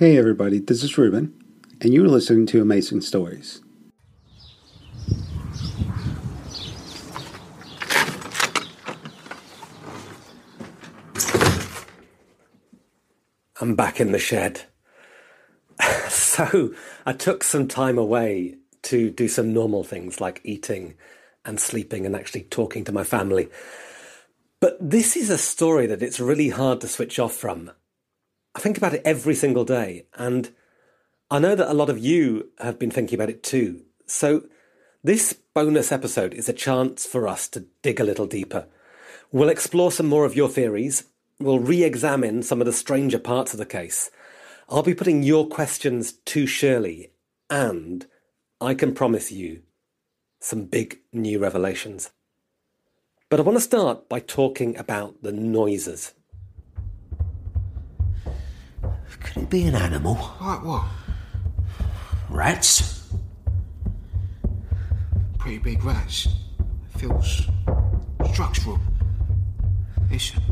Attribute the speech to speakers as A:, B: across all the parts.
A: Hey everybody, this is Ruben, and you're listening to Amazing Stories.
B: I'm back in the shed. so I took some time away to do some normal things like eating and sleeping and actually talking to my family. But this is a story that it's really hard to switch off from. I think about it every single day, and I know that a lot of you have been thinking about it too. So this bonus episode is a chance for us to dig a little deeper. We'll explore some more of your theories. We'll re examine some of the stranger parts of the case. I'll be putting your questions to Shirley, and I can promise you some big new revelations. But I want to start by talking about the noises.
C: Could it be an animal?
D: Like what?
C: Rats?
D: Pretty big rats. Feels structural. Listen.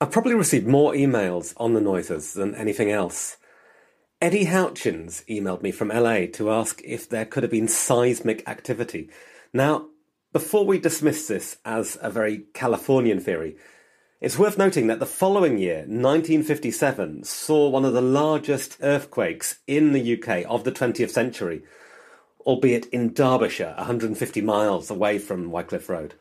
B: I've probably received more emails on the noises than anything else. Eddie Houchins emailed me from LA to ask if there could have been seismic activity. Now, before we dismiss this as a very Californian theory, it's worth noting that the following year, 1957, saw one of the largest earthquakes in the UK of the 20th century, albeit in Derbyshire, 150 miles away from Wycliffe Road.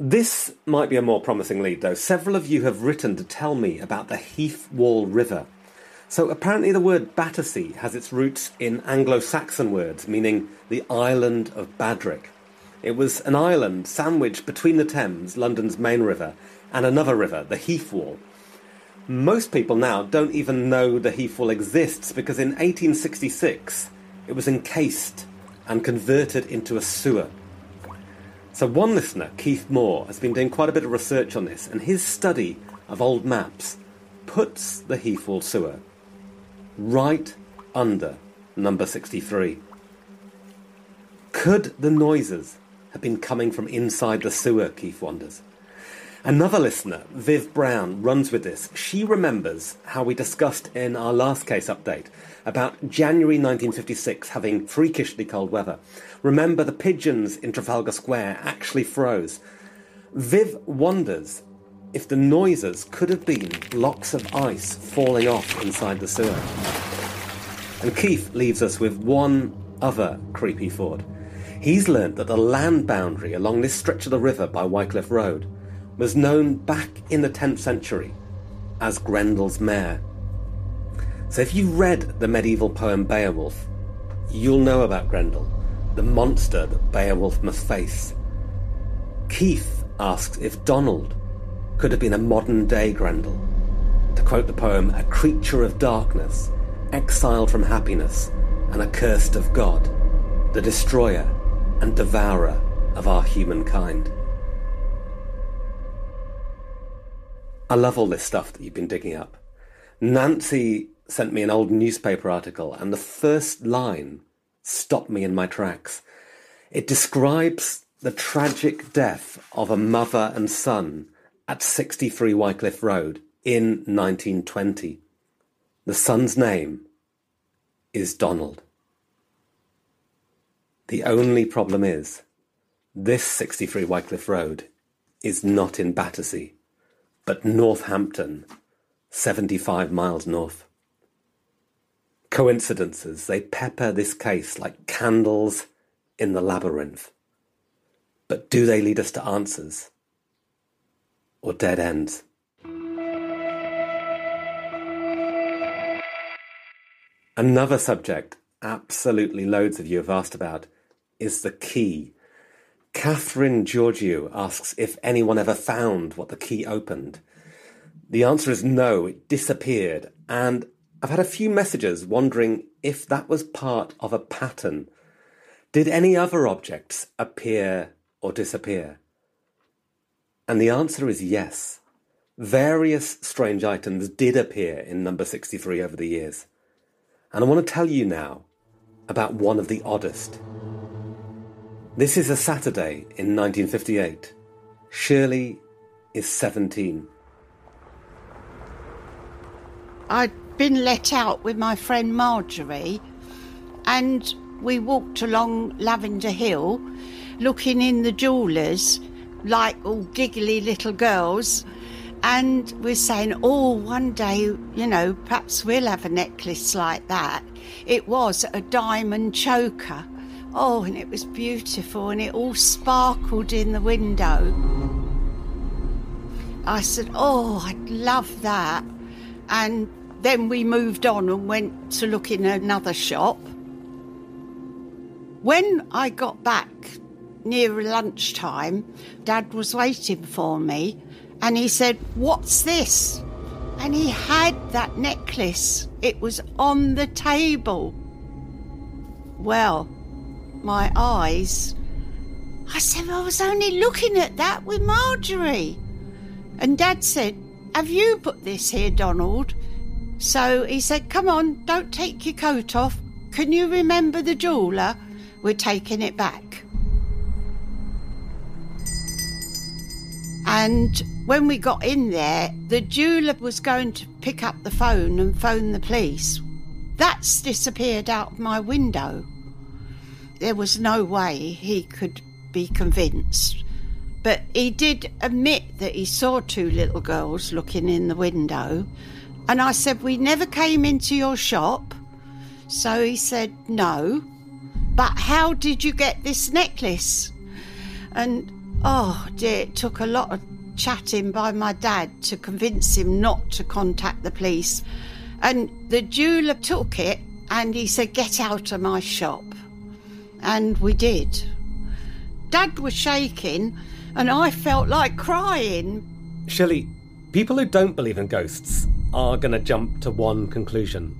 B: This might be a more promising lead, though. Several of you have written to tell me about the Heathwall River. So apparently, the word Battersea has its roots in Anglo Saxon words meaning the island of Badrick. It was an island sandwiched between the Thames, London's main river, and another river, the Heathwall. Most people now don't even know the Heathwall exists because in 1866 it was encased and converted into a sewer. So, one listener, Keith Moore, has been doing quite a bit of research on this, and his study of old maps puts the Heathwall sewer right under number 63. Could the noises have been coming from inside the sewer, Keith wonders? Another listener, Viv Brown, runs with this. She remembers how we discussed in our last case update about January 1956 having freakishly cold weather. Remember, the pigeons in Trafalgar Square actually froze. Viv wonders if the noises could have been blocks of ice falling off inside the sewer. And Keith leaves us with one other creepy thought. He's learnt that the land boundary along this stretch of the river by Wycliffe Road was known back in the 10th century as Grendel's Mere. So if you've read the medieval poem Beowulf, you'll know about Grendel, the monster that Beowulf must face. Keith asks if Donald could have been a modern day Grendel. To quote the poem, a creature of darkness, exiled from happiness, and accursed of God, the destroyer and devourer of our humankind. I love all this stuff that you've been digging up. Nancy sent me an old newspaper article, and the first line stopped me in my tracks. It describes the tragic death of a mother and son at 63 Wycliffe Road in 1920. The son's name is Donald. The only problem is, this 63 Wycliffe Road is not in Battersea but Northampton, 75 miles north. Coincidences, they pepper this case like candles in the labyrinth. But do they lead us to answers or dead ends? Another subject absolutely loads of you have asked about is the key Catherine Georgiou asks if anyone ever found what the key opened. The answer is no, it disappeared, and I've had a few messages wondering if that was part of a pattern. Did any other objects appear or disappear? And the answer is yes. Various strange items did appear in number 63 over the years. And I want to tell you now about one of the oddest. This is a Saturday in 1958. Shirley is 17.
E: I'd been let out with my friend Marjorie, and we walked along Lavender Hill looking in the jewellers like all giggly little girls. And we're saying, oh, one day, you know, perhaps we'll have a necklace like that. It was a diamond choker. Oh, and it was beautiful and it all sparkled in the window. I said, oh, I'd love that. And then we moved on and went to look in another shop. When I got back near lunchtime, Dad was waiting for me and he said, What's this? And he had that necklace. It was on the table. Well, my eyes. I said, I was only looking at that with Marjorie. And Dad said, Have you put this here, Donald? So he said, Come on, don't take your coat off. Can you remember the jeweller? We're taking it back. And when we got in there, the jeweller was going to pick up the phone and phone the police. That's disappeared out of my window. There was no way he could be convinced. But he did admit that he saw two little girls looking in the window. And I said, We never came into your shop. So he said, No. But how did you get this necklace? And oh dear, it took a lot of chatting by my dad to convince him not to contact the police. And the jeweller took it and he said, Get out of my shop. And we did. Dad was shaking and I felt like crying.
B: Shirley, people who don't believe in ghosts are going to jump to one conclusion.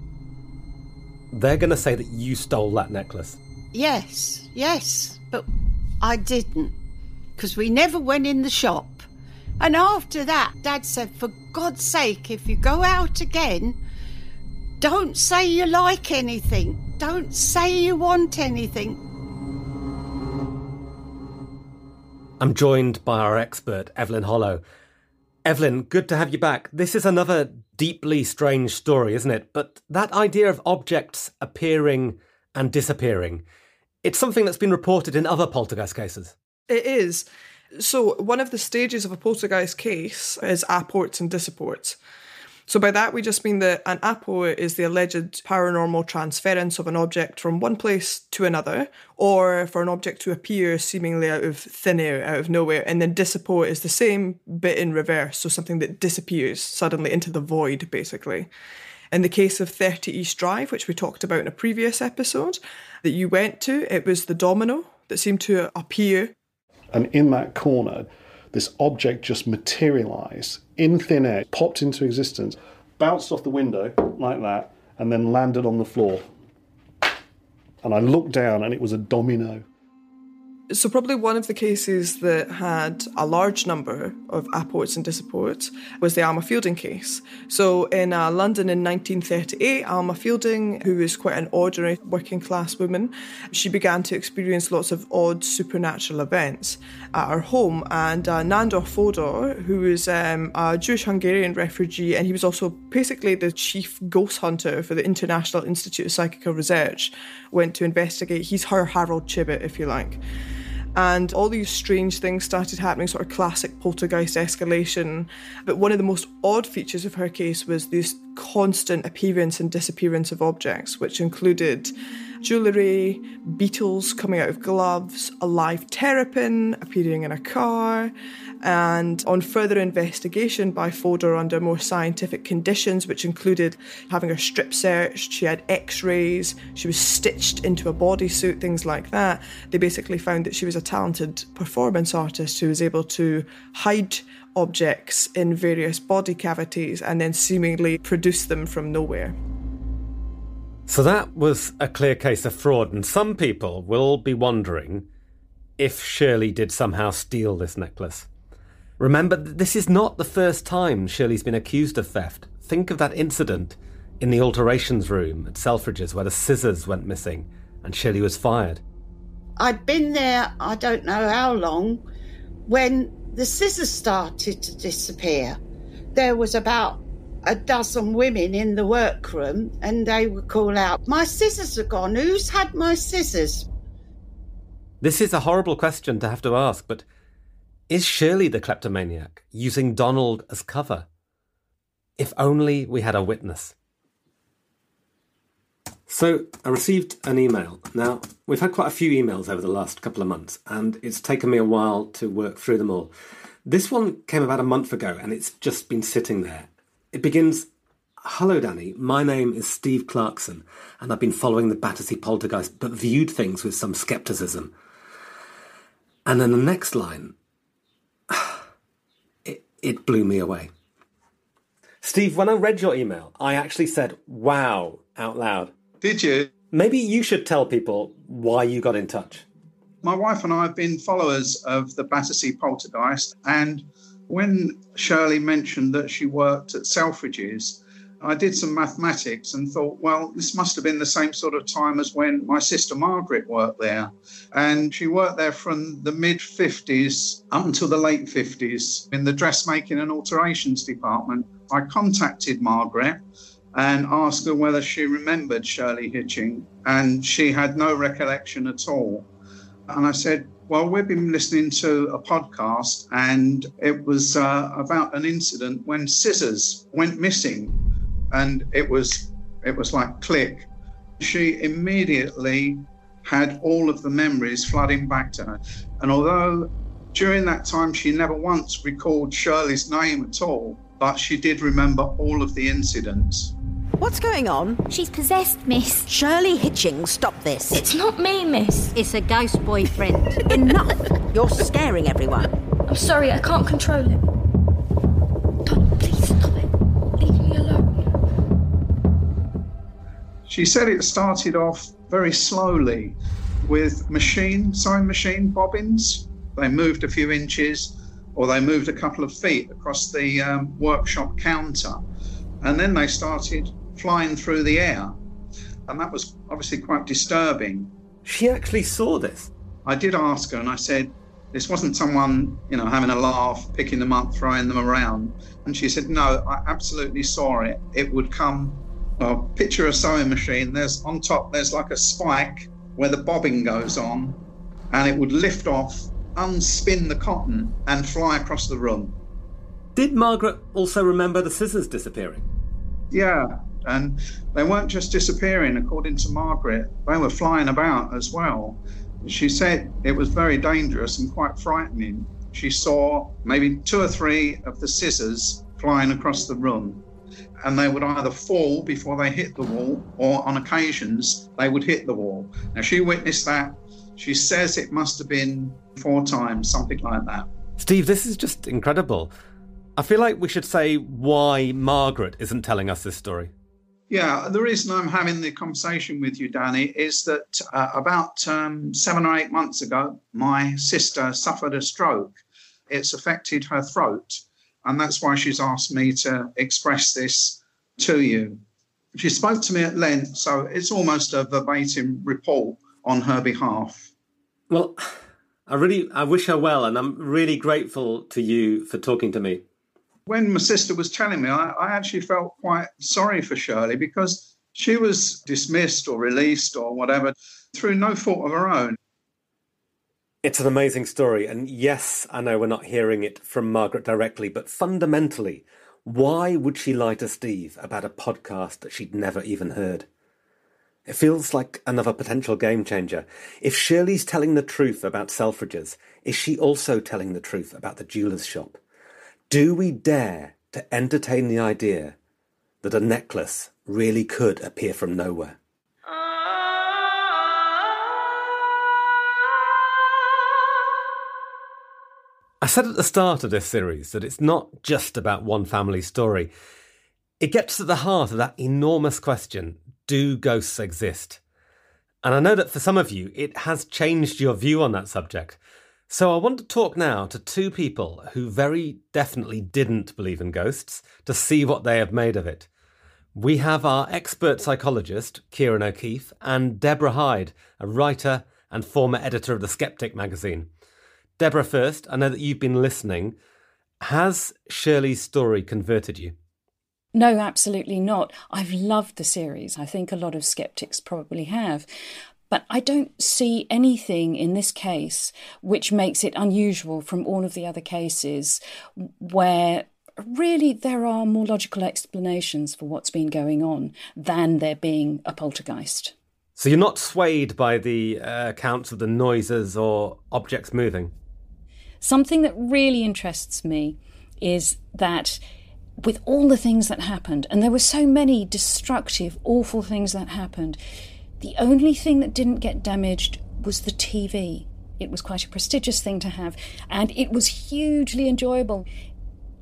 B: They're going to say that you stole that necklace.
E: Yes, yes, but I didn't because we never went in the shop. And after that, Dad said, For God's sake, if you go out again, don't say you like anything. Don't say you want anything.
B: I'm joined by our expert, Evelyn Hollow. Evelyn, good to have you back. This is another deeply strange story, isn't it? But that idea of objects appearing and disappearing, it's something that's been reported in other poltergeist cases.
F: It is. So, one of the stages of a poltergeist case is apports and disapports. So, by that, we just mean that an apport is the alleged paranormal transference of an object from one place to another, or for an object to appear seemingly out of thin air, out of nowhere. And then disapport is the same, bit in reverse. So, something that disappears suddenly into the void, basically. In the case of 30 East Drive, which we talked about in a previous episode, that you went to, it was the domino that seemed to appear.
G: And in that corner, this object just materialized in thin air, popped into existence, bounced off the window like that, and then landed on the floor. And I looked down, and it was a domino.
F: So, probably one of the cases that had a large number of apports and disapports was the Alma Fielding case. So, in uh, London in 1938, Alma Fielding, who was quite an ordinary working class woman, she began to experience lots of odd supernatural events at her home. And uh, Nandor Fodor, who was um, a Jewish Hungarian refugee, and he was also basically the chief ghost hunter for the International Institute of Psychical Research, went to investigate. He's her Harold Chibbett, if you like and all these strange things started happening, sort of classic poltergeist escalation. But one of the most odd features of her case was this constant appearance and disappearance of objects, which included jewellery, beetles coming out of gloves, a live terrapin appearing in a car, and on further investigation by Fodor under more scientific conditions, which included having her strip searched, she had x rays, she was stitched into a bodysuit, things like that. They basically found that she was a talented performance artist who was able to hide objects in various body cavities and then seemingly produce them from nowhere.
B: So that was a clear case of fraud, and some people will be wondering if Shirley did somehow steal this necklace. Remember, this is not the first time Shirley's been accused of theft. Think of that incident in the alterations room at Selfridges where the scissors went missing and Shirley was fired.
E: I'd been there, I don't know how long, when the scissors started to disappear. There was about a dozen women in the workroom and they would call out, My scissors are gone. Who's had my scissors?
B: This is a horrible question to have to ask, but is Shirley the kleptomaniac using Donald as cover? If only we had a witness. So, I received an email. Now, we've had quite a few emails over the last couple of months, and it's taken me a while to work through them all. This one came about a month ago, and it's just been sitting there. It begins Hello, Danny. My name is Steve Clarkson, and I've been following the Battersea poltergeist, but viewed things with some skepticism. And then the next line, it, it blew me away. Steve, when I read your email, I actually said, wow, out loud.
H: Did you?
B: Maybe you should tell people why you got in touch.
H: My wife and I have been followers of the Battersea poltergeist, and when Shirley mentioned that she worked at Selfridges, I did some mathematics and thought, well, this must have been the same sort of time as when my sister Margaret worked there. And she worked there from the mid 50s up until the late 50s in the dressmaking and alterations department. I contacted Margaret and asked her whether she remembered Shirley Hitching, and she had no recollection at all. And I said, well, we've been listening to a podcast, and it was uh, about an incident when scissors went missing and it was it was like click. She immediately had all of the memories flooding back to her. And although during that time she never once recalled Shirley's name at all, but she did remember all of the incidents.
I: What's going on?
J: She's possessed, miss.
I: Shirley Hitching, stop this.
J: It's not me, miss.
K: It's a ghost boyfriend.
I: Enough! You're scaring everyone.
J: I'm sorry, I can't control it. Don't, please stop it. Leave me alone.
H: She said it started off very slowly with machine, sewing machine bobbins. They moved a few inches or they moved a couple of feet across the um, workshop counter. And then they started flying through the air. And that was obviously quite disturbing.
B: She actually saw this.
H: I did ask her and I said, this wasn't someone, you know, having a laugh, picking them up, throwing them around. And she said, no, I absolutely saw it. It would come well, picture a sewing machine. There's on top, there's like a spike where the bobbin goes on, and it would lift off, unspin the cotton, and fly across the room.
B: Did Margaret also remember the scissors disappearing?
H: Yeah, and they weren't just disappearing, according to Margaret, they were flying about as well. She said it was very dangerous and quite frightening. She saw maybe two or three of the scissors flying across the room and they would either fall before they hit the wall, or on occasions they would hit the wall. Now, she witnessed that. She says it must have been four times, something like that.
B: Steve, this is just incredible. I feel like we should say why Margaret isn't telling us this story.
H: Yeah, the reason I'm having the conversation with you, Danny, is that uh, about um, seven or eight months ago, my sister suffered a stroke. It's affected her throat and that's why she's asked me to express this to you. She spoke to me at length, so it's almost a verbatim report on her behalf.
B: Well, I really I wish her well, and I'm really grateful to you for talking to me.
H: When my sister was telling me, I, I actually felt quite sorry for Shirley because she was dismissed or released or whatever through no fault of her own.
B: It's an amazing story, and yes, I know we're not hearing it from Margaret directly, but fundamentally, why would she lie to Steve about a podcast that she'd never even heard? It feels like another potential game changer. If Shirley's telling the truth about Selfridges, is she also telling the truth about the jeweller's shop? Do we dare to entertain the idea that a necklace really could appear from nowhere? I said at the start of this series that it's not just about one family story. It gets to the heart of that enormous question do ghosts exist? And I know that for some of you, it has changed your view on that subject. So I want to talk now to two people who very definitely didn't believe in ghosts to see what they have made of it. We have our expert psychologist, Ciarán O'Keeffe, and Deborah Hyde, a writer and former editor of The Skeptic magazine. Deborah, first, I know that you've been listening. Has Shirley's story converted you?
L: No, absolutely not. I've loved the series. I think a lot of skeptics probably have. But I don't see anything in this case which makes it unusual from all of the other cases where really there are more logical explanations for what's been going on than there being a poltergeist.
B: So you're not swayed by the uh, accounts of the noises or objects moving?
L: Something that really interests me is that with all the things that happened, and there were so many destructive, awful things that happened, the only thing that didn't get damaged was the TV. It was quite a prestigious thing to have, and it was hugely enjoyable.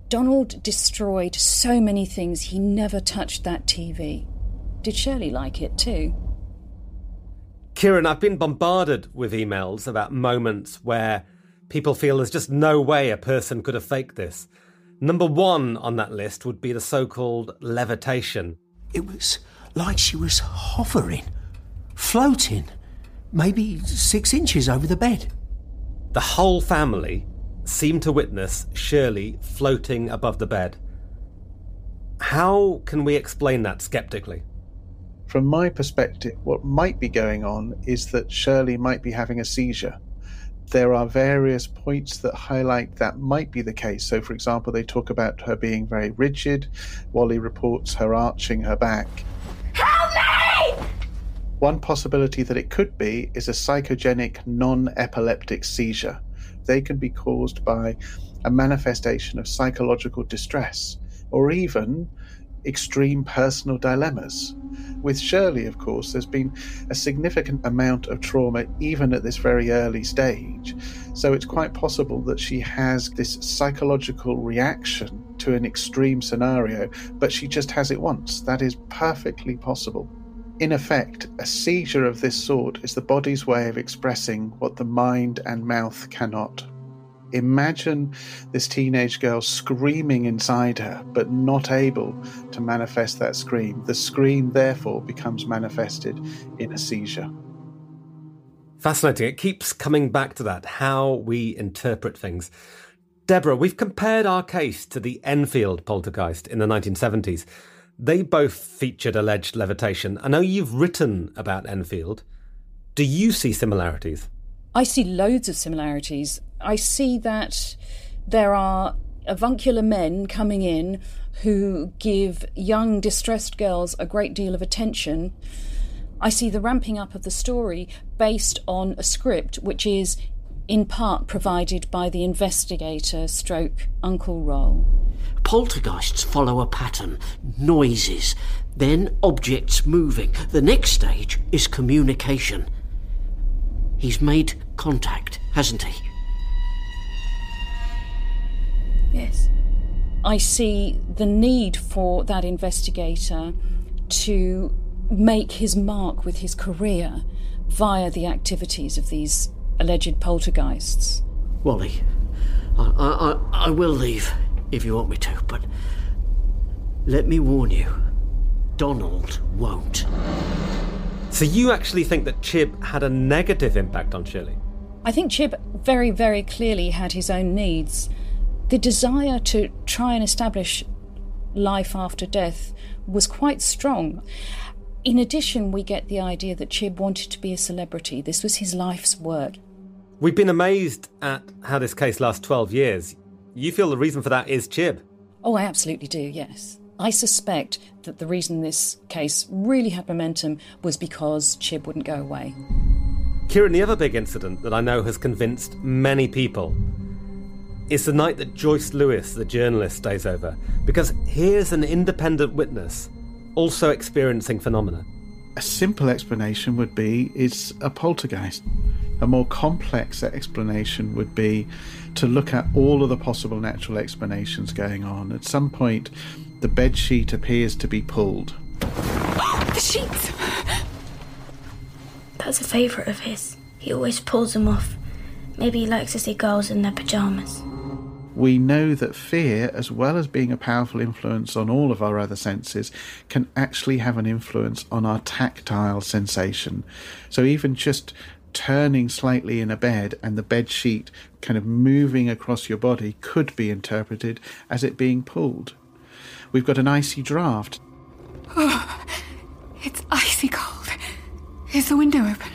L: Donald destroyed so many things, he never touched that TV. Did Shirley like it too?
B: Ciarán, I've been bombarded with emails about moments where people feel there's just no way a person could have faked this. Number one on that list would be the so called levitation.
C: It was like she was hovering, floating, maybe six inches over the bed.
B: The whole family seemed to witness Shirley floating above the bed. How can we explain that skeptically?
M: From my perspective, what might be going on is that Shirley might be having a seizure. There are various points that highlight that might be the case. So, for example, they talk about her being very rigid. Wally reports her arching her back. One possibility that it could be is a psychogenic non epileptic seizure. They can be caused by a manifestation of psychological distress or even extreme personal dilemmas. With Shirley, of course, there's been a significant amount of trauma even at this very early stage. So it's quite possible that she has this psychological reaction to an extreme scenario, but she just has it once. That is perfectly possible. In effect, a seizure of this sort is the body's way of expressing what the mind and mouth cannot. Imagine this teenage girl screaming inside her, but not able to manifest that scream. The scream, therefore, becomes manifested in a seizure.
B: Fascinating. It keeps coming back to that, how we interpret things. Deborah, we've compared our case to the Enfield poltergeist in the 1970s. They both featured alleged levitation. I know you've written about Enfield. Do you see similarities?
L: I see loads of similarities. I see that there are avuncular men coming in who give young, distressed girls a great deal of attention. I see the ramping up of the story based on a script which is in part provided by the investigator stroke uncle role.
C: Poltergeists follow a pattern noises, then objects moving. The next stage is communication. He's made contact, hasn't he?
J: Yes.
L: I see the need for that investigator to make his mark with his career via the activities of these alleged poltergeists.
C: Wally, I, I, I, I will leave if you want me to, but let me warn you Donald won't.
B: So you actually think that Chib had a negative impact on Shirley?
L: I think Chib very, very clearly had his own needs. The desire to try and establish life after death was quite strong. In addition, we get the idea that Chib wanted to be a celebrity. This was his life's work.
B: We've been amazed at how this case lasts 12 years. You feel the reason for that is Chib?
L: Oh, I absolutely do, yes. I suspect that the reason this case really had momentum was because Chib wouldn't go away.
B: Ciarán, the other big incident that I know has convinced many people is the night that Joyce Lewis, the journalist, stays over. Because here's an independent witness also experiencing phenomena.
M: A simple explanation would be it's a poltergeist. A more complex explanation would be to look at all of the possible natural explanations going on. At some point, the bed sheet appears to be pulled.
J: The sheets! That's a favourite of his. He always pulls them off. Maybe he likes to see girls in their pyjamas.
M: We know that fear, as well as being a powerful influence on all of our other senses, can actually have an influence on our tactile sensation. So even just turning slightly in a bed and the bed sheet kind of moving across your body could be interpreted as it being pulled. We've got an icy draft.
N: Oh, it's icy cold. Is the window open?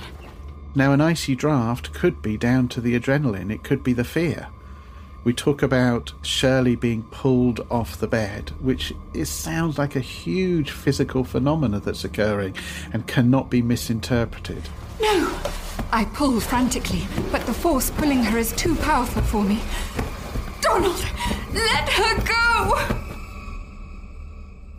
M: Now, an icy draft could be down to the adrenaline, it could be the fear. We talk about Shirley being pulled off the bed, which is, sounds like a huge physical phenomena that's occurring and cannot be misinterpreted.
N: No! I pull frantically, but the force pulling her is too powerful for me. Donald! Let her go!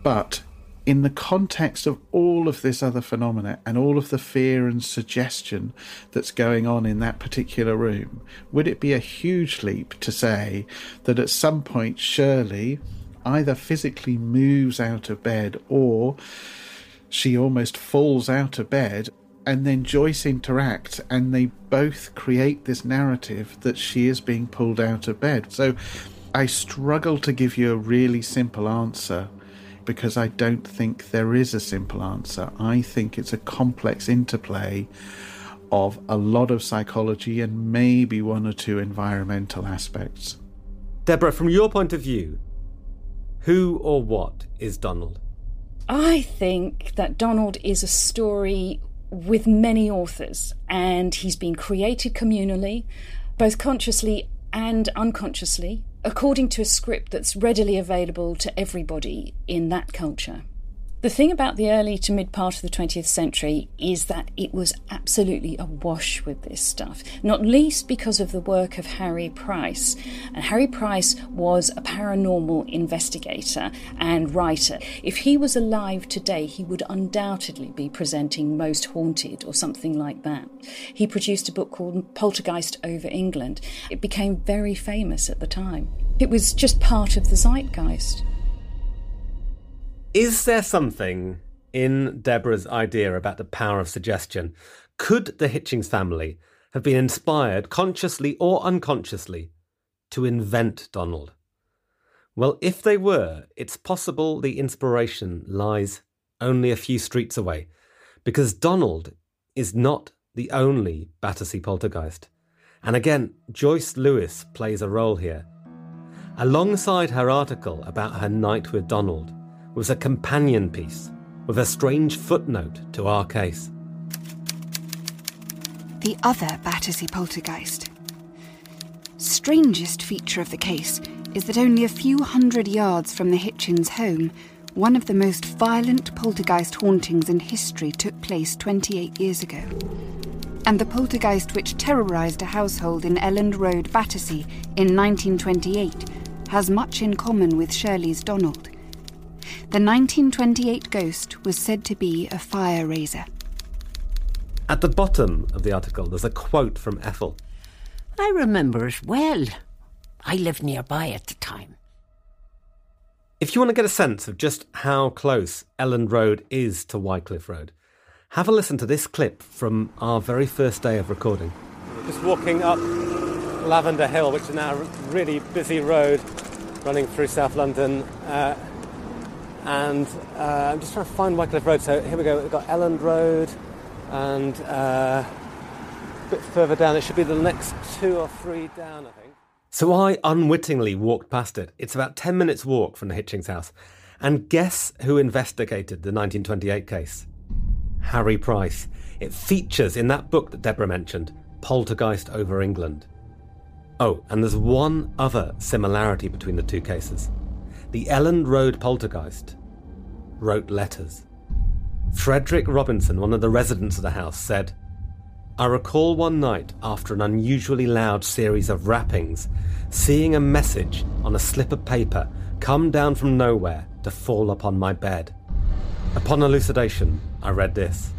M: But in the context of all of this other phenomena and all of the fear and suggestion that's going on in that particular room, would it be a huge leap to say that at some point Shirley either physically moves out of bed or she almost falls out of bed and then Joyce interacts and they both create this narrative that she is being pulled out of bed. So I struggle to give you a really simple answer because I don't think there is a simple answer. I think it's a complex interplay of a lot of psychology and maybe one or two environmental aspects.
B: Deborah, from your point of view, who or what is Donald?
L: I think that Donald is a story with many authors, and he's been created communally, both consciously and unconsciously according to a script that's readily available to everybody in that culture. The thing about the early to mid part of the 20th century is that it was absolutely awash with this stuff, not least because of the work of Harry Price. And Harry Price was a paranormal investigator and writer. If he was alive today, he would undoubtedly be presenting Most Haunted or something like that. He produced a book called Poltergeist Over England. It became very famous at the time. It was just part of the zeitgeist.
B: Is there something in Deborah's idea about the power of suggestion? Could the Hitchings family have been inspired, consciously or unconsciously, to invent Donald? Well, if they were, it's possible the inspiration lies only a few streets away, because Donald is not the only Battersea poltergeist. And again, Joyce Lewis plays a role here. Alongside her article about her night with Donald, was a companion piece with a strange footnote to our case.
N: The other Battersea poltergeist. Strangest feature of the case is that only a few hundred yards from the Hitchings home, one of the most violent poltergeist hauntings in history took place 28 years ago. And the poltergeist which terrorised a household in Eland Road, Battersea in 1928 has much in common with Shirley's Donald. The 1928 ghost was said to be a fire raiser.
B: At the bottom of the article, there's a quote from Ethel.
C: I remember it well. I lived nearby at the time.
B: If you want to get a sense of just how close Eland Road is to Wycliffe Road, have a listen to this clip from our very first day of recording. Just walking up Lavender Hill, which is now a really busy road running through South London. Uh, and uh, I'm just trying to find Wycliffe Road. So here we go. We've got Eland Road, and uh, a bit further down, it should be the next two or three down, I think. So I unwittingly walked past it. It's about 10 minutes' walk from the Hitchings house. And guess who investigated the 1928 case? Harry Price. It features in that book that Deborah mentioned, Poltergeist Over England. Oh, and there's one other similarity between the two cases. The Eland Road poltergeist wrote letters. Frederick Robinson, one of the residents of the house, said, I recall one night after an unusually loud series of rappings, seeing a message on a slip of paper come down from nowhere to fall upon my bed. Upon elucidation, I read this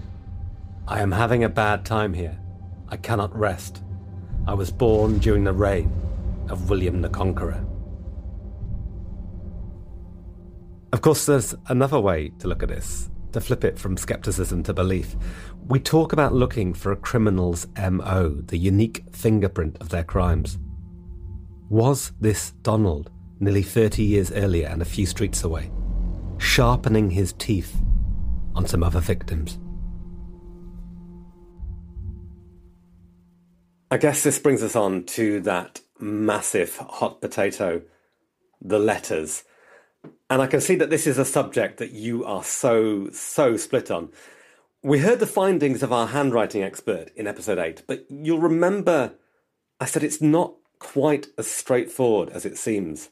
B: I am having a bad time here. I cannot rest. I was born during the reign of William the Conqueror. Of course, there's another way to look at this, to flip it from skepticism to belief. We talk about looking for a criminal's MO, the unique fingerprint of their crimes. Was this Donald, nearly 30 years earlier and a few streets away, sharpening his teeth on some other victims? I guess this brings us on to that massive hot potato the letters And I can see that this is a subject that you are so, so split on. We heard the findings of our handwriting expert in episode 8, but you'll remember I said it's not quite as straightforward as it seems.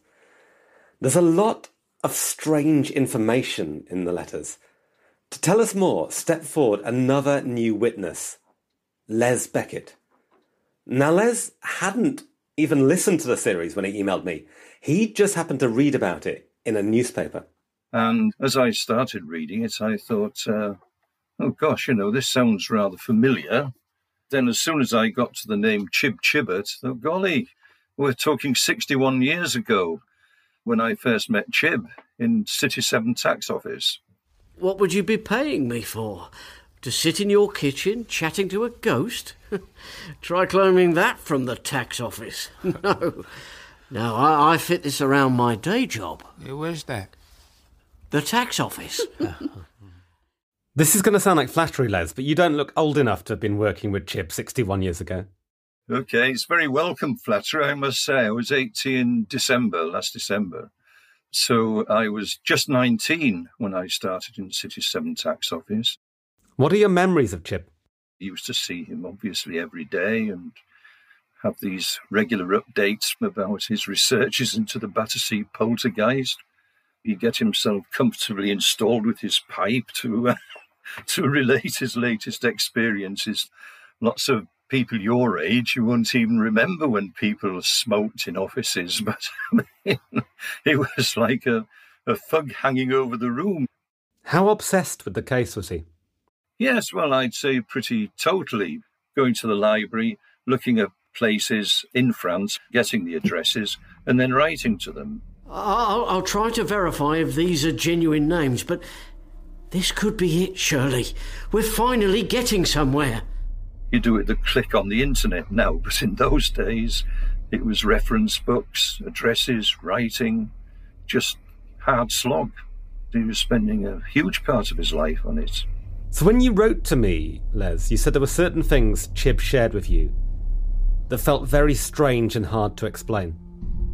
B: There's a lot of strange information in the letters. To tell us more, step forward another new witness, Les Beckett. Now, Les hadn't even listened to the series when he emailed me. He just happened to read about it in a newspaper.
O: And as I started reading it, I thought, uh, oh gosh, you know, this sounds rather familiar. Then, as soon as I got to the name Chib Chibbett, oh golly, we're talking 61 years ago when I first met Chib in City 7 tax office.
C: What would you be paying me for? To sit in your kitchen chatting to a ghost? Try claiming that from the tax office. no. No, I, I fit this around my day job.
D: Yeah, where's that?
C: The tax office.
B: This is going to sound like flattery, Les, but you don't look old enough to have been working with Chib 61 years ago.
O: Okay, it's very welcome flattery, I must say. I was 80 in December, last December. So I was just 19 when I started in City 7 tax office.
B: What are your memories of Chib?
O: I used to see him obviously every day and have these regular updates about his researches into the Battersea poltergeist. He'd get himself comfortably installed with his pipe to uh, to relate his latest experiences. Lots of people your age, you won't even remember when people smoked in offices, but I mean, it was like a, a fug hanging over the room.
B: How obsessed with the case was he?
O: Yes, well, I'd say pretty totally. Going to the library, looking at places in France, getting the addresses, and then writing to them.
C: I'll, I'll try to verify if these are genuine names, but this could be it, Shirley. We're finally getting somewhere.
O: You do it the click on the internet now, but in those days, it was reference books, addresses, writing, just hard slog. He was spending a huge part of his life on it.
B: So when you wrote to me, Les, you said there were certain things Chib shared with you that felt very strange and hard to explain.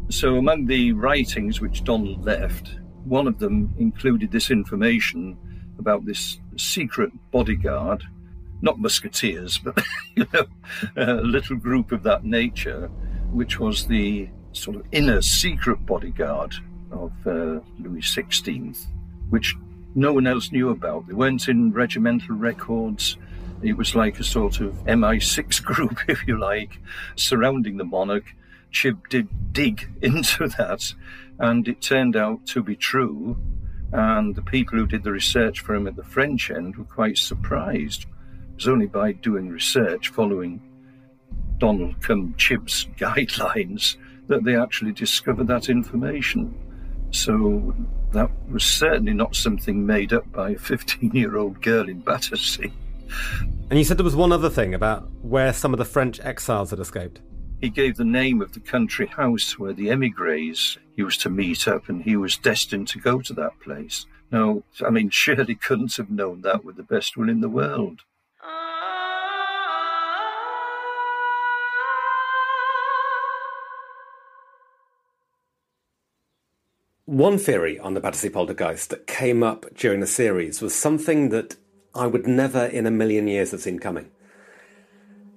O: So, among the writings which Donald left, one of them included this information about this secret bodyguard, not musketeers, but you know, a little group of that nature, which was the sort of inner secret bodyguard of uh, Louis XVI, which no one else knew about. They weren't in regimental records. It was like a sort of MI6 group, if you like, surrounding the monarch. Chib did dig into that, and it turned out to be true. And the people who did the research for him at the French end were quite surprised. It was only by doing research following Donald Cum Chib's guidelines that they actually discovered that information. So that was certainly not something made up by a 15 year old girl in Battersea.
B: And you said there was one other thing about where some of the French exiles had escaped.
O: He gave the name of the country house where the emigres he was to meet up, and he was destined to go to that place. Now, I mean, Shirley couldn't have known that with the best will in the world.
B: One theory on the Battersea poltergeist that came up during the series was something that I would never in a million years have seen coming.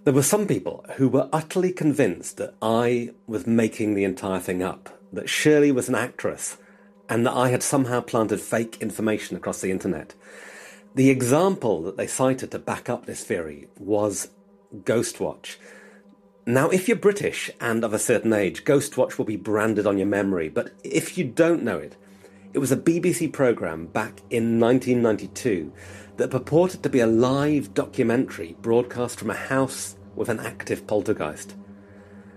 B: There were some people who were utterly convinced that I was making the entire thing up, that Shirley was an actress, and that I had somehow planted fake information across the internet. The example that they cited to back up this theory was Ghostwatch. Now, if you're British and of a certain age, Ghostwatch will be branded on your memory, but if you don't know it, it was a BBC programme back in 1992 that purported to be a live documentary broadcast from a house with an active poltergeist.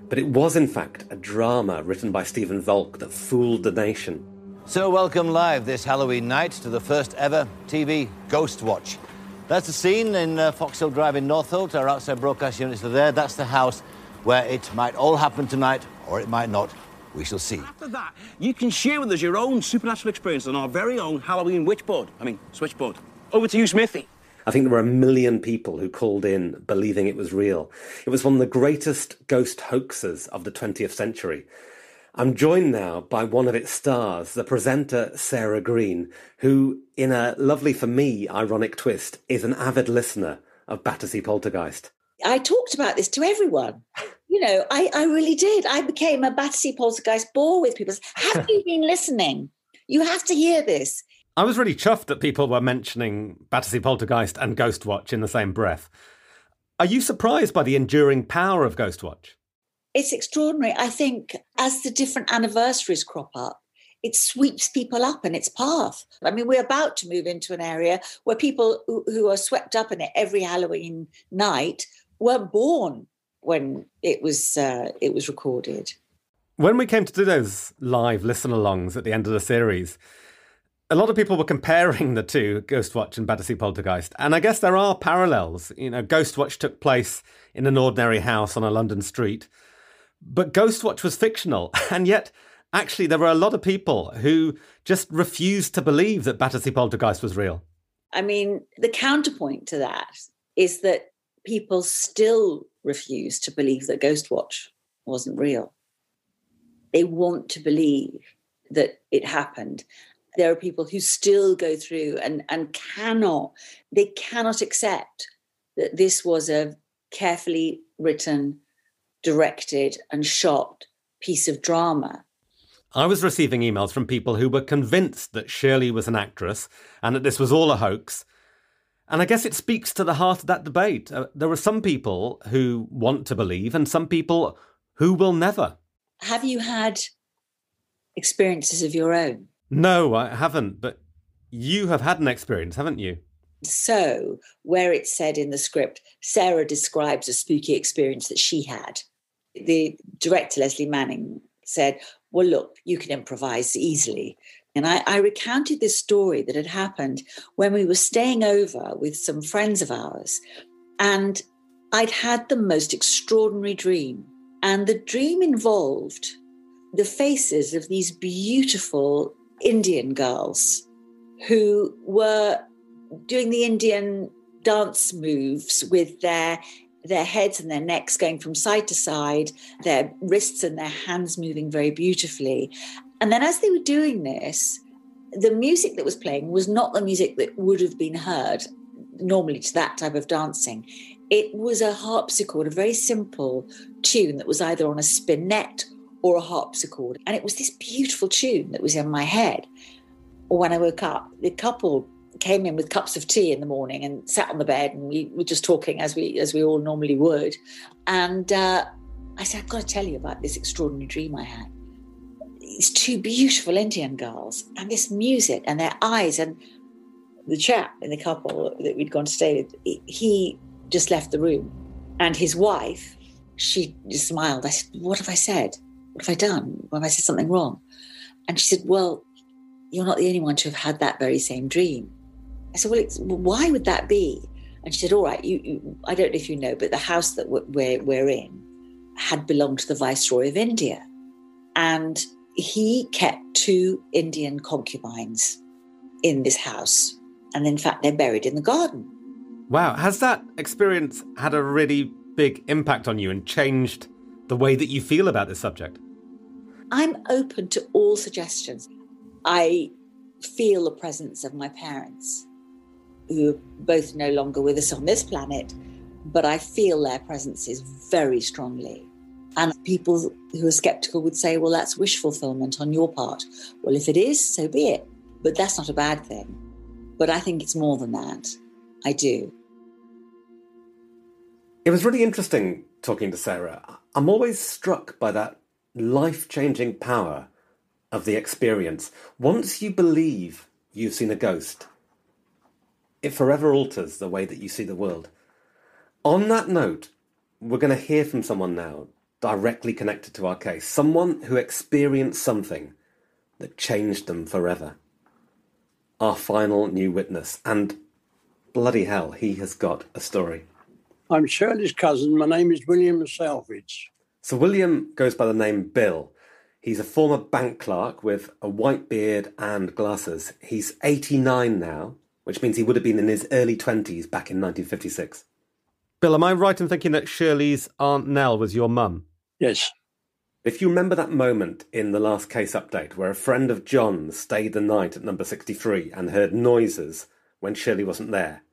B: But it was, in fact, a drama written by Stephen Volk that fooled the nation.
P: So, welcome live this Halloween night to the first ever TV Ghost Watch. That's the scene in uh, Foxhill Drive in Northolt. Our outside broadcast units are there. That's the house where it might all happen tonight, or it might not. We shall see.
Q: After that, you can share with us your own supernatural experience on our very own Halloween witchboard. I mean, switchboard. Over to you, Smithy.
B: I think there were a million people who called in believing it was real. It was one of the greatest ghost hoaxes of the 20th century. I'm joined now by one of its stars, the presenter Sarah Green, who, in a lovely for me ironic twist, is an avid listener of Battersea Poltergeist.
R: I talked about this to everyone. You know, I, I really did. I became a Battersea Poltergeist bore with people. Have you been listening? You have to hear this.
B: I was really chuffed that people were mentioning Battersea Poltergeist and Ghostwatch in the same breath. Are you surprised by the enduring power of Ghostwatch?
R: It's extraordinary. I think as the different anniversaries crop up, it sweeps people up in its path. I mean, we're about to move into an area where people who, who are swept up in it every Halloween night weren't born when it was uh, it was recorded.
B: When we came to do those live listen-alongs at the end of the series, a lot of people were comparing the two, Ghostwatch and Battersea Poltergeist, and I guess there are parallels. You know, Ghostwatch took place in an ordinary house on a London street, but Ghostwatch was fictional, and yet actually there were a lot of people who just refused to believe that Battersea Poltergeist was real.
R: I mean, the counterpoint to that is that people still refuse to believe that Ghostwatch wasn't real. They want to believe that it happened. There are people who still go through and, and cannot, they cannot accept that this was a carefully written, directed, and shot piece of drama.
B: I was receiving emails from people who were convinced that Shirley was an actress and that this was all a hoax. And I guess it speaks to the heart of that debate. Uh, there are some people who want to believe and some people who will never.
R: Have you had experiences of your own?
B: No, I haven't, but you have had an experience, haven't you?
R: So, where it said in the script, Sarah describes a spooky experience that she had, the director, Lesley Manning, said, Well, look, you can improvise easily. And I, I, recounted this story that had happened when we were staying over with some friends of ours. And I'd had the most extraordinary dream. And the dream involved the faces of these beautiful Indian girls who were doing the Indian dance moves with their their heads and their necks going from side to side, their wrists and their hands moving very beautifully. And then as they were doing this, the music that was playing was not the music that would have been heard normally to that type of dancing. It was a harpsichord, a very simple tune that was either on a spinet or a harpsichord. And it was this beautiful tune that was in my head. When I woke up, the couple came in with cups of tea in the morning and sat on the bed and we were just talking as we as we all normally would. And uh, I said, I've got to tell you about this extraordinary dream I had. These two beautiful Indian girls and this music and their eyes and the chap in the couple that we'd gone to stay with, he just left the room. And his wife, she just smiled. I said, What have I said? What have I done? Have I said something wrong? And she said, Well, you're not the only one to have had that very same dream. I said, well, why would that be? And she said, all right, you, you, I don't know if you know, but the house that we're, we're in had belonged to the Viceroy of India. And he kept two Indian concubines in this house. And in fact, they're buried in the garden.
B: Wow. Has that experience had a really big impact on you and changed the way that you feel about this subject?
R: I'm open to all suggestions. I feel the presence of my parents who are both no longer with us on this planet, but I feel their presences very strongly. And people who are skeptical would say, well, that's wish fulfillment on your part. Well, if it is, so be it. But that's not a bad thing. But I think it's more than that. I do.
B: It was really interesting talking to Sarah. I'm always struck by that life changing power of the experience. Once you believe you've seen a ghost, it forever alters the way that you see the world. On that note, we're going to hear from someone now directly connected to our case, someone who experienced something that changed them forever. Our final new witness, and bloody hell, he has got a story.
S: I'm Shirley's cousin. My name is William Salvage.
B: So, William goes by the name Bill. He's a former bank clerk with a white beard and glasses. He's 89 now, which means he would have been in his early 20s back in 1956. Bill, am I right in thinking that Shirley's Aunt Nell was your mum?
S: Yes.
B: If you remember that moment in the last case update where a friend of John's stayed the night at number 63 and heard noises when Shirley wasn't there,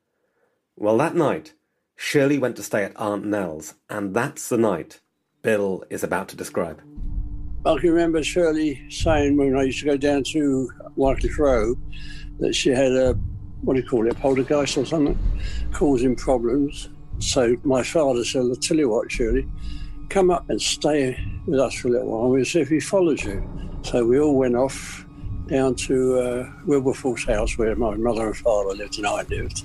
B: well, that night, Shirley went to stay at Aunt Nell's, and that's the night Bill is about to describe.
S: I can remember Shirley saying when I used to go down to Wycliffe Road that she had a, what do you call it, a poltergeist or something, causing problems. So my father said, I'll tell you what, Shirley, come up and stay with us for a little while. We'll see if he follows you. So we all went off down to uh, Wilberforce house where my mother and father lived and I lived.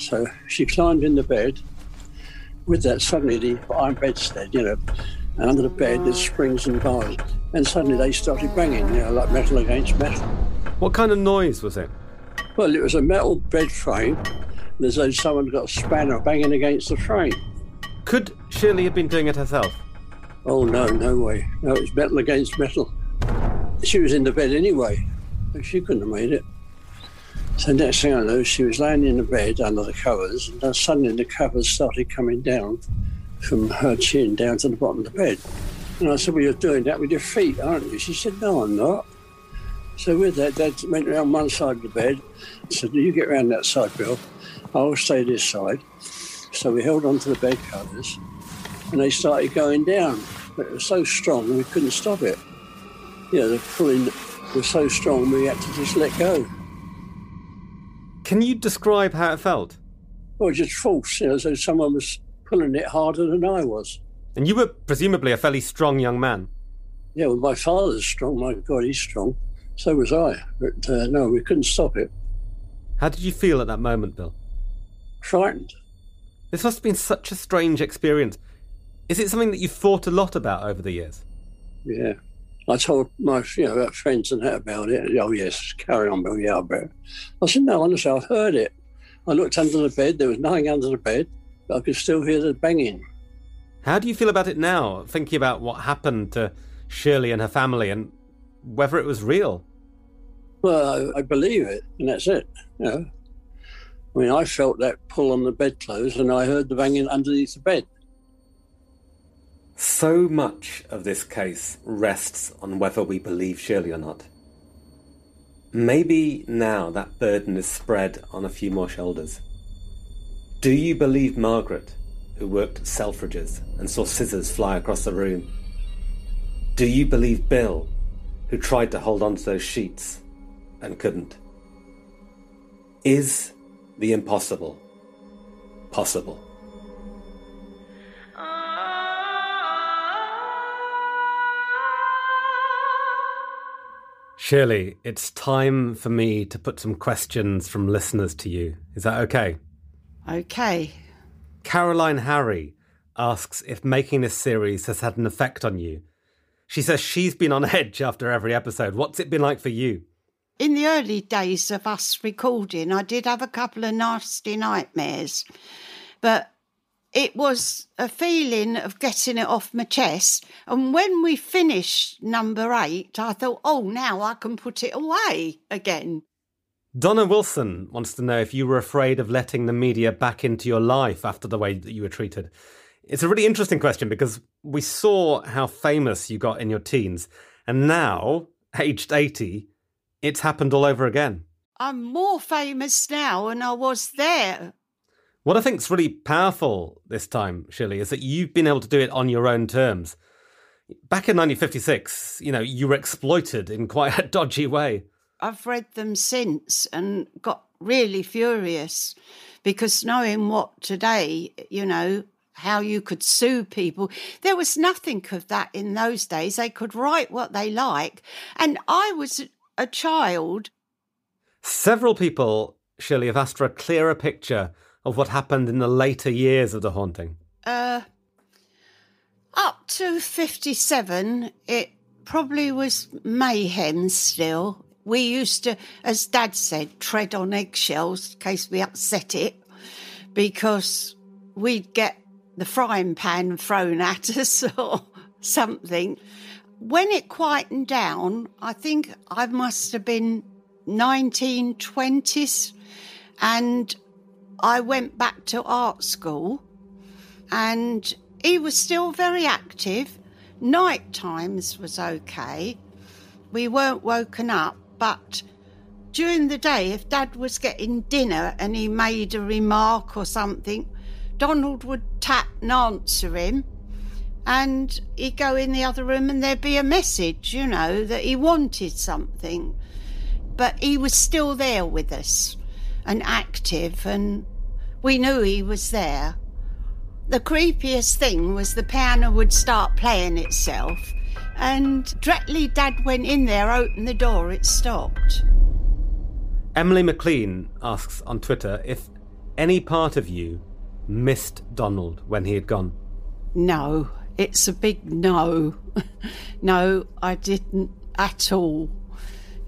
S: So she climbed in the bed. With that, suddenly the iron bedstead, you know, and under the bed there's springs and bars. And suddenly they started banging, you know, like metal against metal.
B: What kind of noise was it?
S: Well, it was a metal bed frame, and as though someone got a spanner banging against the frame.
B: Could Shirley have been doing it herself?
S: Oh, no, no way. No, it was metal against metal. She was in the bed anyway. She couldn't have made it. So next thing I know, she was laying in the bed under the covers, and then suddenly the covers started coming down from her chin down to the bottom of the bed. And I said, Well, you're doing that with your feet, aren't you? She said, No, I'm not. So with that, Dad went around one side of the bed. I said, You get around that side, Bill. I'll stay this side. So we held onto the bed covers, and they started going down. But it was so strong, we couldn't stop it. You know, the pulling was so strong, we had to just let go.
B: Can you describe how it felt?
S: Well, it was just false, you know, so someone was pulling it harder than I was.
B: And you were presumably a fairly strong young man.
S: Yeah, well, my father's strong. My God, he's strong. So was I. But uh, no, we couldn't stop it.
B: How did you feel at that moment, Bill?
S: Frightened.
B: This must have been such a strange experience. Is it something that you've thought a lot about over the years?
S: Yeah. I told my you know friends and that about it. Oh yes, carry on, Bill. Yeah, I bet. I said no, honestly, I've heard it. I looked under the bed. There was nothing under the bed, but I could still hear the banging.
B: How do you feel about it now, thinking about what happened to Shirley and her family and whether it was real?
S: Well, I, I believe it, and that's it. You know, I mean, I felt that pull on the bedclothes, and I heard the banging underneath the bed.
B: So much of this case rests on whether we believe Shirley or not. Maybe now that burden is spread on a few more shoulders. Do you believe Margaret, who worked at Selfridges and saw scissors fly across the room? Do you believe Bill, who tried to hold on to those sheets and couldn't? Is the impossible possible? Shirley, it's time for me to put some questions from listeners to you. Is that okay?
E: Okay.
B: Caroline Harry asks if making this series has had an effect on you. She says she's been on edge after every episode. What's it been like for you?
E: In the early days of us recording, I did have a couple of nasty nightmares, but it was a feeling of getting it off my chest. And when we finished number eight, I thought, oh, now I can put it away again.
B: Donna Wilson wants to know if you were afraid of letting the media back into your life after the way that you were treated. It's a really interesting question because we saw how famous you got in your teens, and now, aged 80, it's happened all over again.
E: I'm more famous now than I was there.
B: What I think is really powerful this time, Shirley, is that you've been able to do it on your own terms. Back in 1956, you know, you were exploited in quite a dodgy way.
E: I've read them since and got really furious because knowing what today, you know, how you could sue people, there was nothing of that in those days. They could write what they like. And I was a child.
B: Several people, Shirley, have asked for a clearer picture of what happened in the later years of the haunting.
E: Uh, up to 57, it probably was mayhem still. We used to, as Dad said, tread on eggshells in case we upset it because we'd get the frying pan thrown at us or something. When it quietened down, I think I must have been 1920s and I went back to art school and he was still very active. Night times was okay. We weren't woken up, but during the day, if Dad was getting dinner and he made a remark or something, Donald would tap and answer him. And he'd go in the other room and there'd be a message, you know, that he wanted something. But he was still there with us and active, and we knew he was there. The creepiest thing was the piano would start playing itself, and directly Dad went in there, opened the door, it stopped.
B: Emily McLean asks on Twitter if any part of you missed Donald when he had gone.
E: No, it's a big no. no, I didn't at all.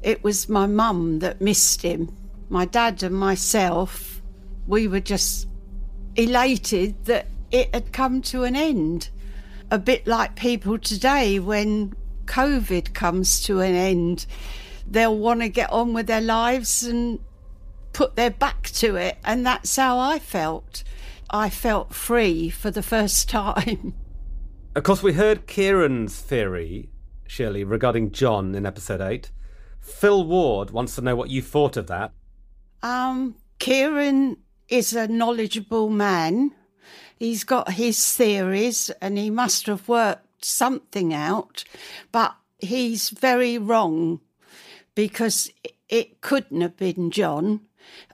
E: It was my mum that missed him. My dad and myself, we were just elated that it had come to an end. A bit like people today when COVID comes to an end, they'll want to get on with their lives and put their back to it. And that's how I felt. I felt free for the first time.
B: Of course, we heard Ciarán's theory, Shirley, regarding John in episode 8. Phil Ward wants to know what you thought of that.
E: Um, Ciarán is a knowledgeable man. He's got his theories and he must have worked something out, but he's very wrong because it couldn't have been John.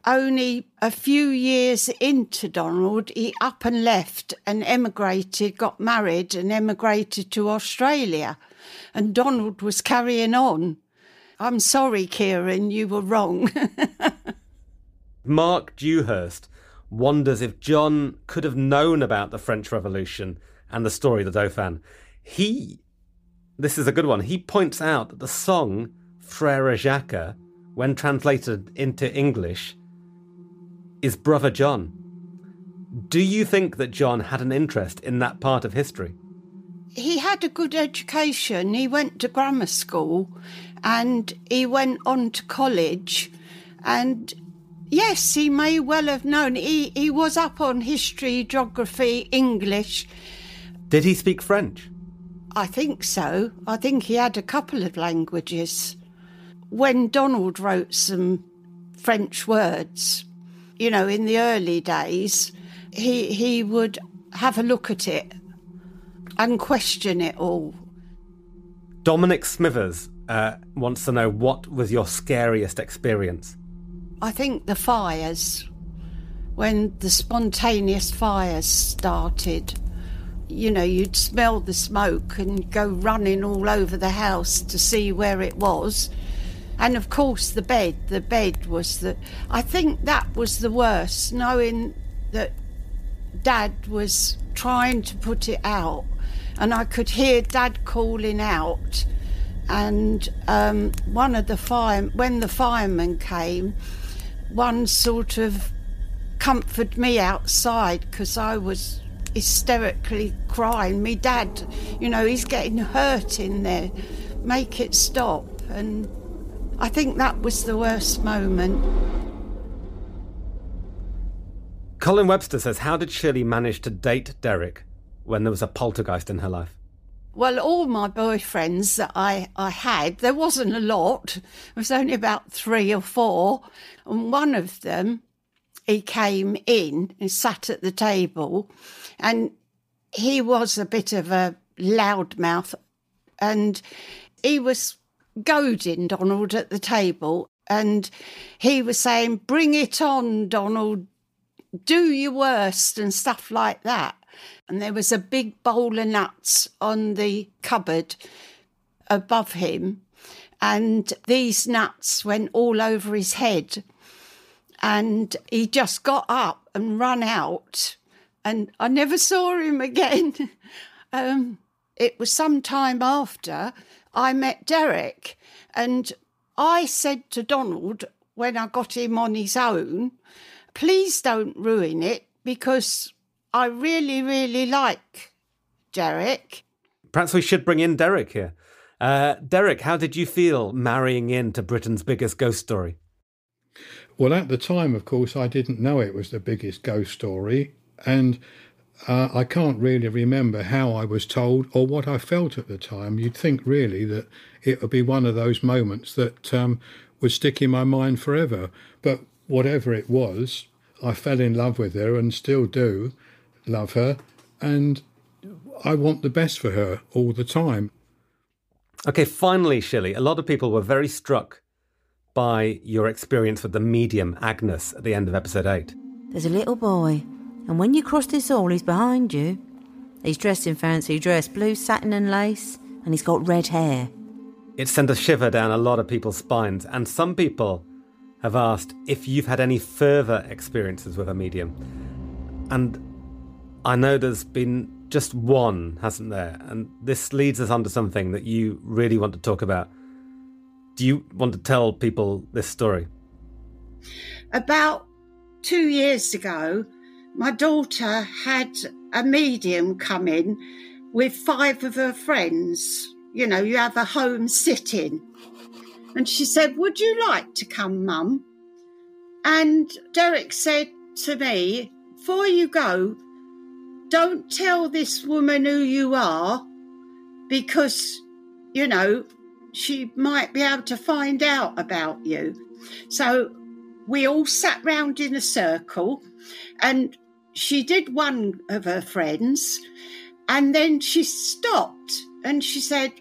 E: Only a few years into Donald, he up and left and emigrated, got married and emigrated to Australia. And Donald was carrying on. I'm sorry, Ciarán, you were wrong.
B: Mark Dewhurst wonders if John could have known about the French Revolution and the story of the Dauphin. He, this is a good one, he points out that the song Frere Jacques, when translated into English, is Brother John. Do you think that John had an interest in that part of history?
E: he had a good education. He went to grammar school and he went on to college. And yes, he may well have known. He, he was up on history, geography, English.
B: Did he speak French?
E: I think so. I think he had a couple of languages. When Donald wrote some French words, you know, in the early days, he he would have a look at it and question it all.
B: Dominic Smithers uh, wants to know what was your scariest experience?
E: I think the fires, when the spontaneous fires started, you know, you'd smell the smoke and go running all over the house to see where it was. And of course, the bed. The bed was the. I think that was the worst, knowing that Dad was trying to put it out and I could hear Dad calling out. And um, one of the fire, when the firemen came, one sort of comforted me outside because I was hysterically crying. Me dad, you know, he's getting hurt in there. Make it stop. And I think that was the worst moment.
B: Colin Webster says, How did Shirley manage to date Derek when there was a poltergeist in her life?
E: Well, all my boyfriends that I, I had, there wasn't a lot. It was only about three or four. And one of them, he came in and sat at the table, and he was a bit of a loudmouth, and he was goading Donald at the table, and he was saying, Bring it on, Donald, do your worst, and stuff like that and there was a big bowl of nuts on the cupboard above him, and these nuts went all over his head. And he just got up and ran out, and I never saw him again. um, it was some time after I met Derek, and I said to Donald when I got him on his own, please don't ruin it because I really, really like Derek.
B: Perhaps we should bring in Derek here. Uh, Derek, how did you feel marrying into Britain's biggest ghost story?
T: Well, at the time, of course, I didn't know it was the biggest ghost story. And Uh, I can't really remember how I was told or what I felt at the time. You'd think really that it would be one of those moments that um, would stick in my mind forever. But whatever it was, I fell in love with her and still do love her. And I want the best for her all the time.
B: Okay, finally, Shirley, a lot of people were very struck by your experience with the medium, Agnes, at the end of episode 8.
U: There's a little boy, and when you cross this hall, he's behind you. He's dressed in fancy dress, blue satin and lace, and he's got red hair.
B: It sent a shiver down a lot of people's spines, and some people have asked if you've had any further experiences with a medium. And I know there's been just one, hasn't there? And this leads us on to something that you really want to talk about. Do you want to tell people this story?
E: About two years ago, my daughter had a medium come in with five of her friends. You know, you have a home sitting. And she said, Would you like to come, Mum? And Derek said to me, Before you go, don't tell this woman who you are because, you know, she might be able to find out about you. So we all sat round in a circle and she did one of her friends and then she stopped and she said,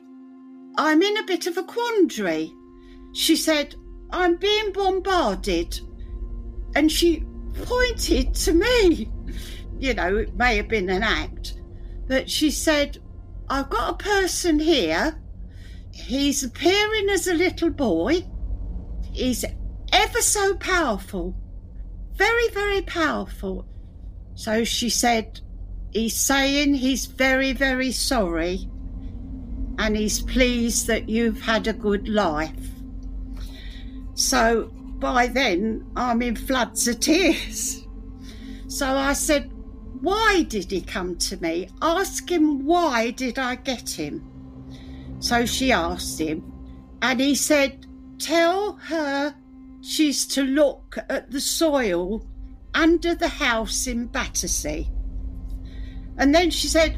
E: I'm in a bit of a quandary. She said, I'm being bombarded. And she pointed to me you know, it may have been an act, but she said, I've got a person here. He's appearing as a little boy. He's ever so powerful, very, very powerful. So she said, He's saying he's very, very sorry and he's pleased that you've had a good life. So by then, I'm in floods of tears. So I said, why did he come to me? Ask him why did I get him? So she asked him, and he said, Tell her she's to look at the soil under the house in Battersea. And then she said,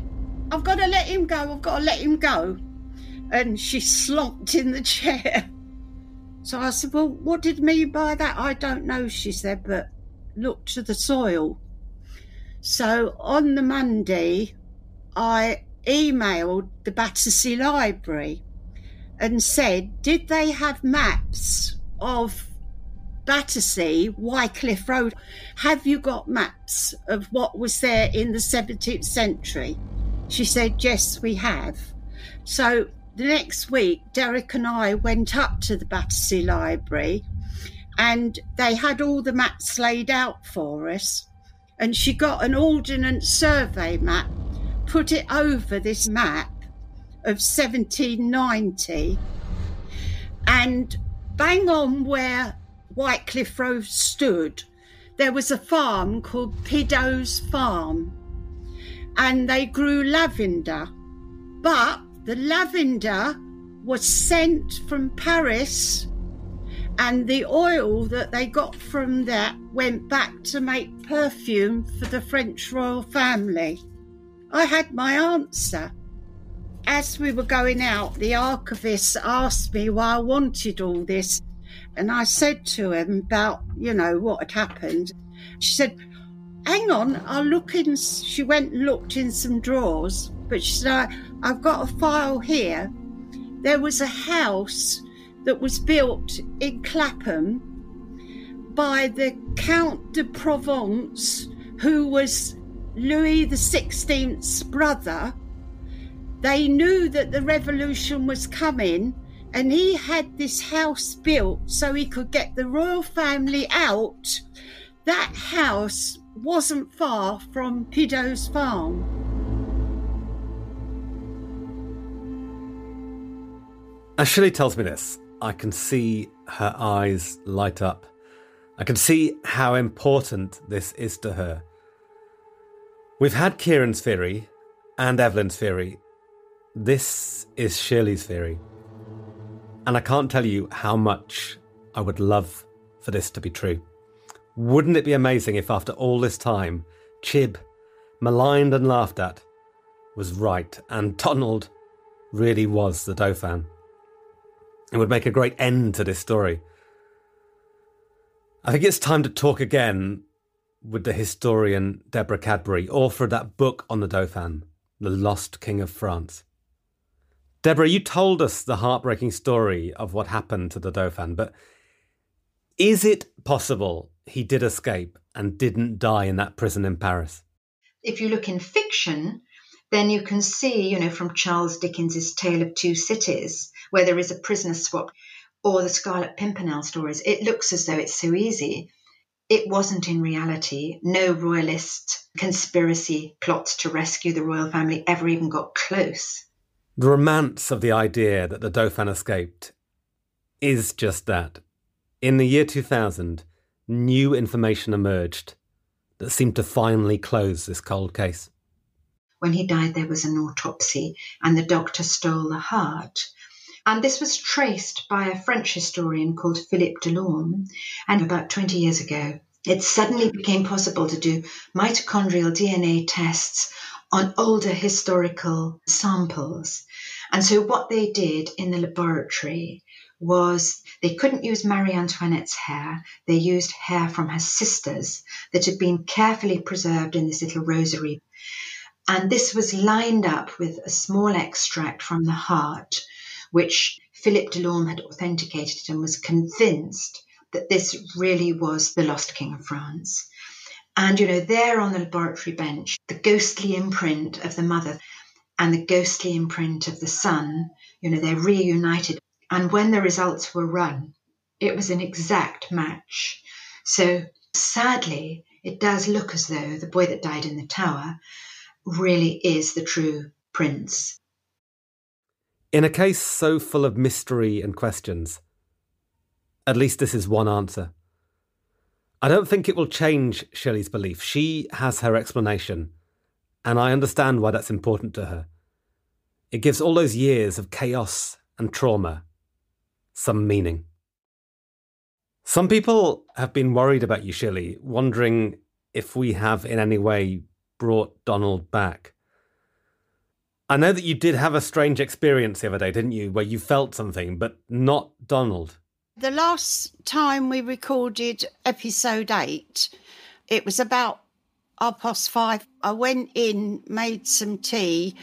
E: I've got to let him go, I've got to let him go. And she slopped in the chair. So I said, Well, what did he mean by that? I don't know, she said, but look to the soil. So on the Monday, I emailed the Battersea Library and said, Did they have maps of Battersea, Wycliffe Road? Have you got maps of what was there in the 17th century? She said, Yes, we have. So the next week, Derek and I went up to the Battersea Library and they had all the maps laid out for us and she got an ordnance survey map, put it over this map of 1790, and bang on where Wycliffe Road stood, there was a farm called Piddow's Farm, and they grew lavender, but the lavender was sent from Paris and the oil that they got from that went back to make perfume for the French royal family. I had my answer. As we were going out, the archivist asked me why I wanted all this, and I said to him about, you know, what had happened. She said, Hang on, I'll look in. She went and looked in some drawers, but she said, I've got a file here. There was a house that was built in Clapham by the Count de Provence, who was Louis XVI's brother. They knew that the revolution was coming, and he had this house built so he could get the royal family out. That house wasn't far from Pido's farm.
B: Ashley tells me this, I can see her eyes light up. I can see how important this is to her. We've had Ciarán's theory and Evelyn's theory. This is Shirley's theory. And I can't tell you how much I would love for this to be true. Wouldn't it be amazing if, after all this time, Chib, maligned and laughed at, was right, and Donald really was the Dauphin. It would make a great end to this story. I think it's time to talk again with the historian Deborah Cadbury, author of that book on the Dauphin, The Lost King of France. Deborah, you told us the heartbreaking story of what happened to the Dauphin, but is it possible he did escape and didn't die in that prison in Paris?
V: If you look in fiction, then you can see, you know, from Charles Dickens's Tale of Two Cities, where there is a prisoner swap, or the Scarlet Pimpernel stories, it looks as though it's so easy. It wasn't in reality. No royalist conspiracy plots to rescue the royal family ever even got close.
B: The romance of the idea that the Dauphin escaped is just that. In the year 2000, new information emerged that seemed to finally close this cold case.
V: When he died, there was an autopsy, and the doctor stole the heart. And this was traced by a French historian called Philippe Delorme. And about 20 years ago, it suddenly became possible to do mitochondrial DNA tests on older historical samples. And so, what they did in the laboratory was they couldn't use Marie Antoinette's hair. They used hair from her sisters that had been carefully preserved in this little rosary. And this was lined up with a small extract from the heart, which Philippe Delorme had authenticated and was convinced that this really was the lost king of France. And, you know, there on the laboratory bench, the ghostly imprint of the mother and the ghostly imprint of the son, you know, they're reunited. And when the results were run, it was an exact match. So sadly, it does look as though the boy that died in the tower really is the true prince.
B: In a case so full of mystery and questions, at least this is one answer. I don't think it will change Shirley's belief. She has her explanation, and I understand why that's important to her. It gives all those years of chaos and trauma some meaning. Some people have been worried about you, Shelley, wondering if we have in any way brought Donald back. I know that you did have a strange experience the other day, didn't you, where you felt something, but not Donald.
E: The last time we recorded episode eight, it was about half past five. I went in, made some tea,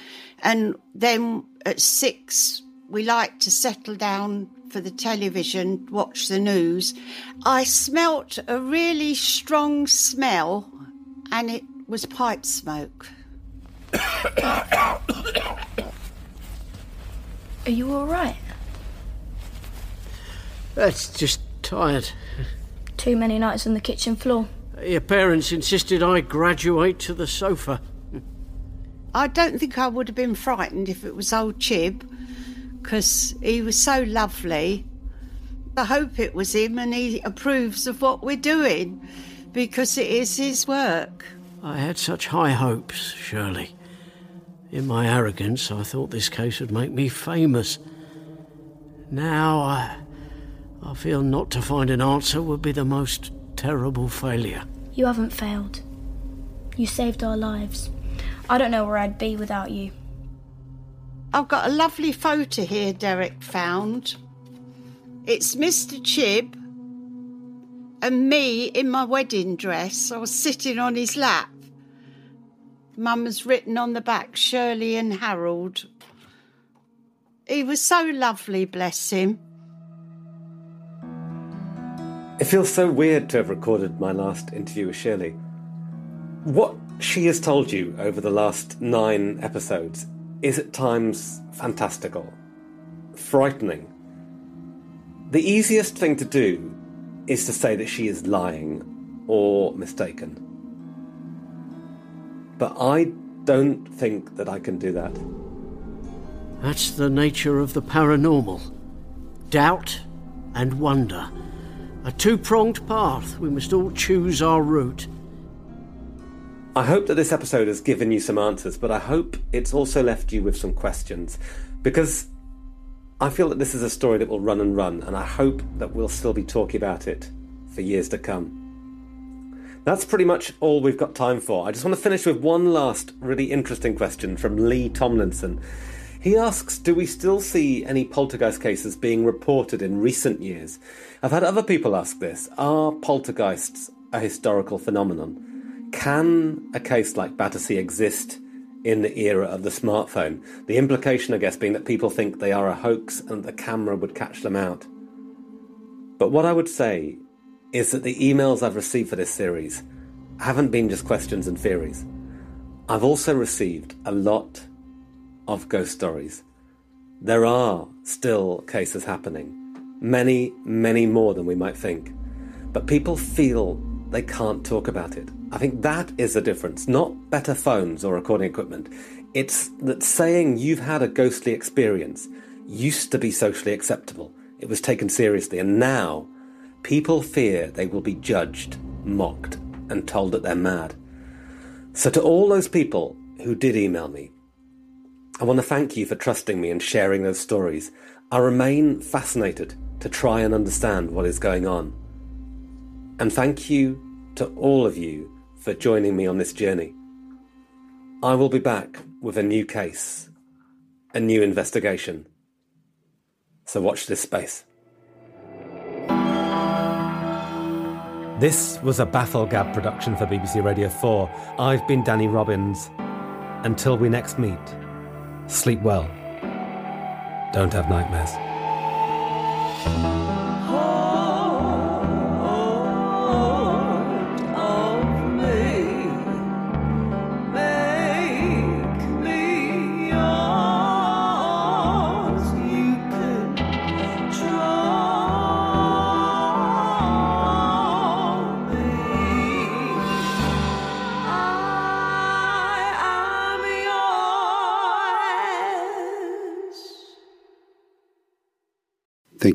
E: and then at six, we like to settle down for the television, watch the news. I smelt a really strong smell, and it was pipe smoke.
J: Are you all right?
C: That's just tired.
J: Too many nights on the kitchen floor.
C: Your parents insisted I graduate to the sofa.
E: I don't think I would have been frightened if it was old Chib, because he was so lovely. I hope it was him and he approves of what we're doing, because it is his work.
C: I had such high hopes, Shirley. In my arrogance, I thought this case would make me famous. Now I. I feel not to find an answer would be the most terrible failure.
J: You haven't failed. You saved our lives. I don't know where I'd be without you.
E: I've got a lovely photo here Derek found. It's Mr. Chib and me in my wedding dress. I was sitting on his lap. Mum has written on the back Shirley and Harold. He was so lovely, bless him.
B: It feels so weird to have recorded my last interview with Shirley. What she has told you over the last nine episodes is at times fantastical, frightening. The easiest thing to do is to say that she is lying or mistaken. But I don't think that I can do that.
C: That's the nature of the paranormal doubt and wonder. A two pronged path. We must all choose our route.
B: I hope that this episode has given you some answers, but I hope it's also left you with some questions because I feel that this is a story that will run and run, and I hope that we'll still be talking about it for years to come. That's pretty much all we've got time for. I just want to finish with one last really interesting question from Lee Tomlinson. He asks Do we still see any poltergeist cases being reported in recent years? I've had other people ask this Are poltergeists a historical phenomenon? Can a case like Battersea exist in the era of the smartphone? The implication, I guess, being that people think they are a hoax and the camera would catch them out. But what I would say is that the emails I've received for this series haven't been just questions and theories. I've also received a lot of ghost stories. There are still cases happening, many, many more than we might think. But people feel they can't talk about it. I think that is the difference. Not better phones or recording equipment. It's that saying you've had a ghostly experience used to be socially acceptable. It was taken seriously, and now People fear they will be judged, mocked, and told that they're mad. So, to all those people who did email me, I want to thank you for trusting me and sharing those stories. I remain fascinated to try and understand what is going on. And thank you to all of you for joining me on this journey. I will be back with a new case, a new investigation. So watch this space. This was a Bafflegab production for BBC Radio 4. I've been Danny Robins. Until we next meet, sleep well. Don't have nightmares.